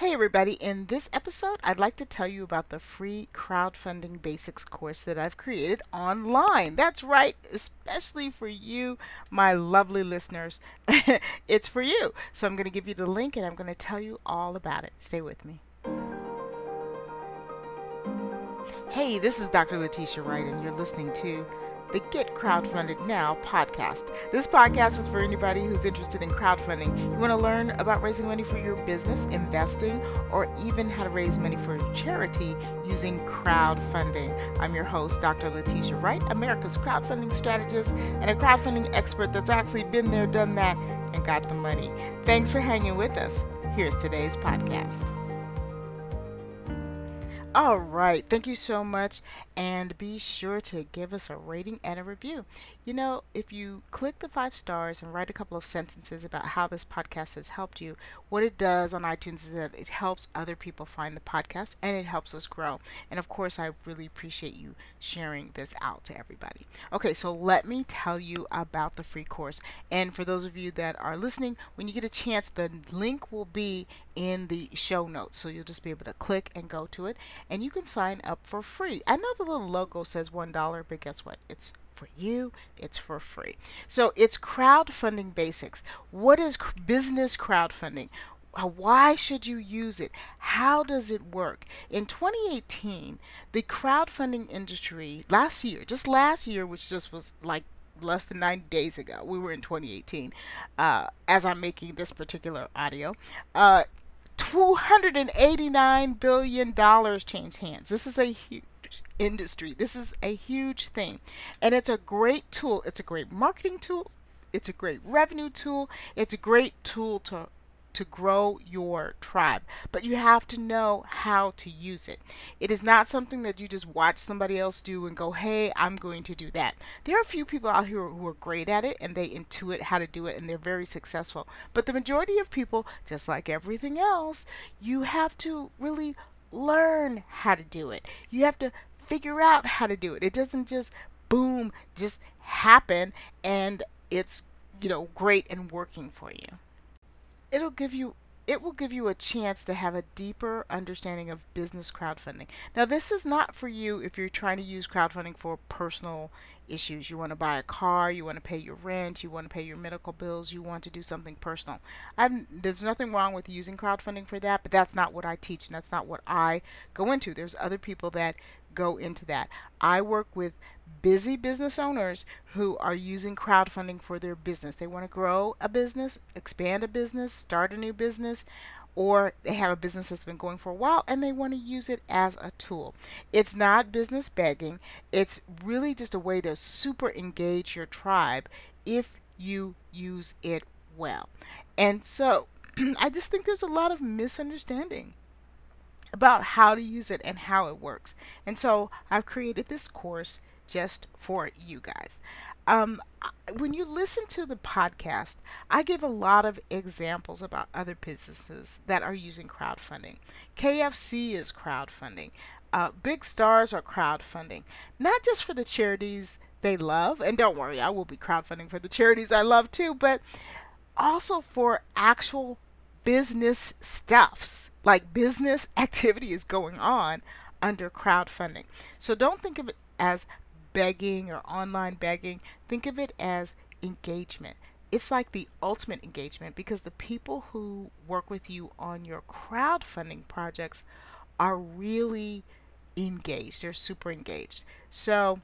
Hey everybody, in this episode, I'd like to tell you about the free crowdfunding basics course that I've created online. That's right, especially for you, my lovely listeners. it's for you. So I'm going to give you the link and I'm going to tell you all about it. Stay with me. Hey, this is Dr. Letitia Wright, and you're listening to the Get Crowdfunded Now podcast. This podcast is for anybody who's interested in crowdfunding. You want to learn about raising money for your business, investing, or even how to raise money for your charity using crowdfunding. I'm your host, Dr. Letitia Wright, America's crowdfunding strategist and a crowdfunding expert that's actually been there, done that, and got the money. Thanks for hanging with us. Here's today's podcast. All right. Thank you so much. And be sure to give us a rating and a review. You know, if you click the five stars and write a couple of sentences about how this podcast has helped you, what it does on iTunes is that it helps other people find the podcast and it helps us grow. And of course, I really appreciate you sharing this out to everybody. Okay, so let me tell you about the free course. And for those of you that are listening, when you get a chance, the link will be in the show notes. So you'll just be able to click and go to it and you can sign up for free. I know the little logo says $1, but guess what? It's for you, it's for free. So it's crowdfunding basics. What is business crowdfunding? Uh, why should you use it? How does it work? In 2018, the crowdfunding industry, last year, just last year, which just was like less than 90 days ago, we were in 2018, uh, as I'm making this particular audio, uh, $289 billion change hands. This is a huge industry. This is a huge thing. And it's a great tool. It's a great marketing tool. It's a great revenue tool. It's a great tool to to grow your tribe, but you have to know how to use it. It is not something that you just watch somebody else do and go, hey, I'm going to do that. There are a few people out here who are great at it and they intuit how to do it and they're very successful. But the majority of people, just like everything else, you have to really learn how to do it. You have to figure out how to do it. It doesn't just boom, just happen and it's, you know, great and working for you it'll give you it will give you a chance to have a deeper understanding of business crowdfunding. Now, this is not for you if you're trying to use crowdfunding for personal issues. You want to buy a car, you want to pay your rent, you want to pay your medical bills, you want to do something personal. I'm, there's nothing wrong with using crowdfunding for that, but that's not what I teach and that's not what I go into. There's other people that go into that. I work with busy business owners who are using crowdfunding for their business. They want to grow a business, expand a business, start a new business, or they have a business that's been going for a while and they want to use it as a tool. It's not business begging, it's really just a way to super engage your tribe if you use it well. And so I just think there's a lot of misunderstanding about how to use it and how it works. And so I've created this course just for you guys. Um, when you listen to the podcast, I give a lot of examples about other businesses that are using crowdfunding. KFC is crowdfunding. Uh, big stars are crowdfunding, not just for the charities they love, and don't worry, I will be crowdfunding for the charities I love too, but also for actual business stuffs, like business activity is going on under crowdfunding. So don't think of it as begging or online begging. Think of it as engagement. It's like the ultimate engagement because the people who work with you on your crowdfunding projects are really engaged. They're super engaged. So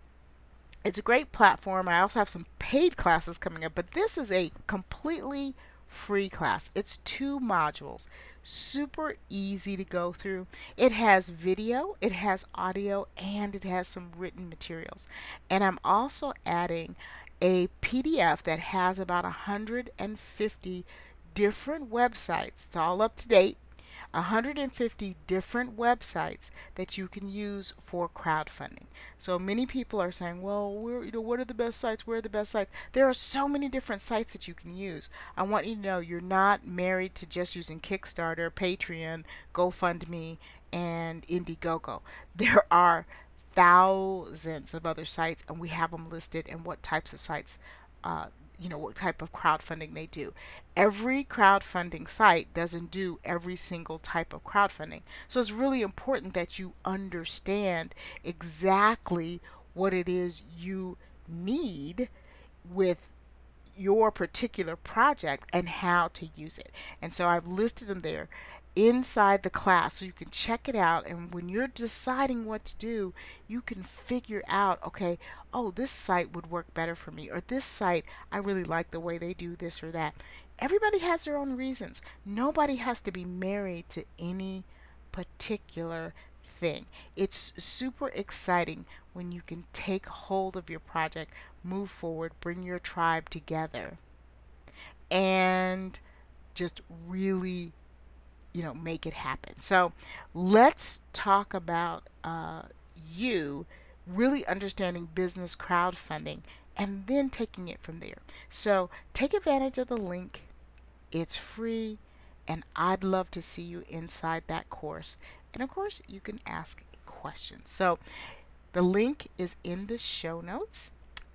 it's a great platform. I also have some paid classes coming up, but this is a completely free class. It's two modules, super easy to go through. It has video, it has audio, and it has some written materials. And I'm also adding a PDF that has about 150 different websites. It's all up to date 150 different websites that you can use for crowdfunding. So many people are saying, "Well, where you know what are the best sites? Where are the best sites?" There are so many different sites that you can use. I want you to know you're not married to just using Kickstarter, Patreon, GoFundMe, and Indiegogo. There are thousands of other sites, and we have them listed and what types of sites uh, you know what type of crowdfunding they do. Every crowdfunding site doesn't do every single type of crowdfunding. So it's really important that you understand exactly what it is you need with your particular project and how to use it. And so I've listed them there inside the class so you can check it out and when you're deciding what to do you can figure out okay oh this site would work better for me or this site I really like the way they do this or that. Everybody has their own reasons. Nobody has to be married to any particular thing. It's super exciting when you can take hold of your project move forward bring your tribe together and just really you know make it happen. So let's talk about uh, you really understanding business crowdfunding and then taking it from there. So take advantage of the link. It's free and i'd love to see you inside that course. And of course you can ask questions. So the link is in the show notes.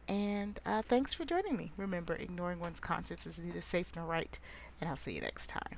And uh, thanks for joining me. Remember ignoring one's conscience is neither safe nor right. And i'll see you next time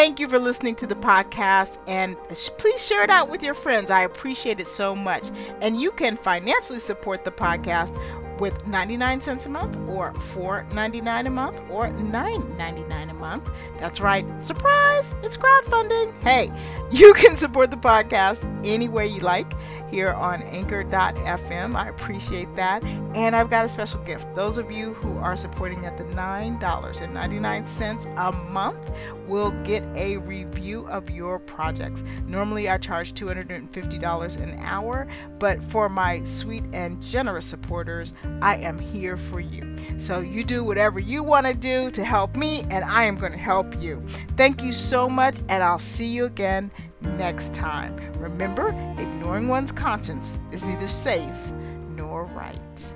Thank you for listening to the podcast and please share it out with your friends. I appreciate it so much. And you can financially support the podcast with 99 cents a month or 4.99 a month or 9.99 a month. That's right. Surprise! It's crowdfunding. Hey, you can support the podcast any way you like here on anchor.fm. I appreciate that. And I've got a special gift. Those of you who are supporting at the $9.99 a month will get a review of your projects. Normally I charge $250 an hour, but for my sweet and generous supporters, I am here for you. So you do whatever you want to do to help me, and I am going to help you. Thank you so much, and I'll see you again next time. Remember, ignoring one's conscience is neither safe nor right.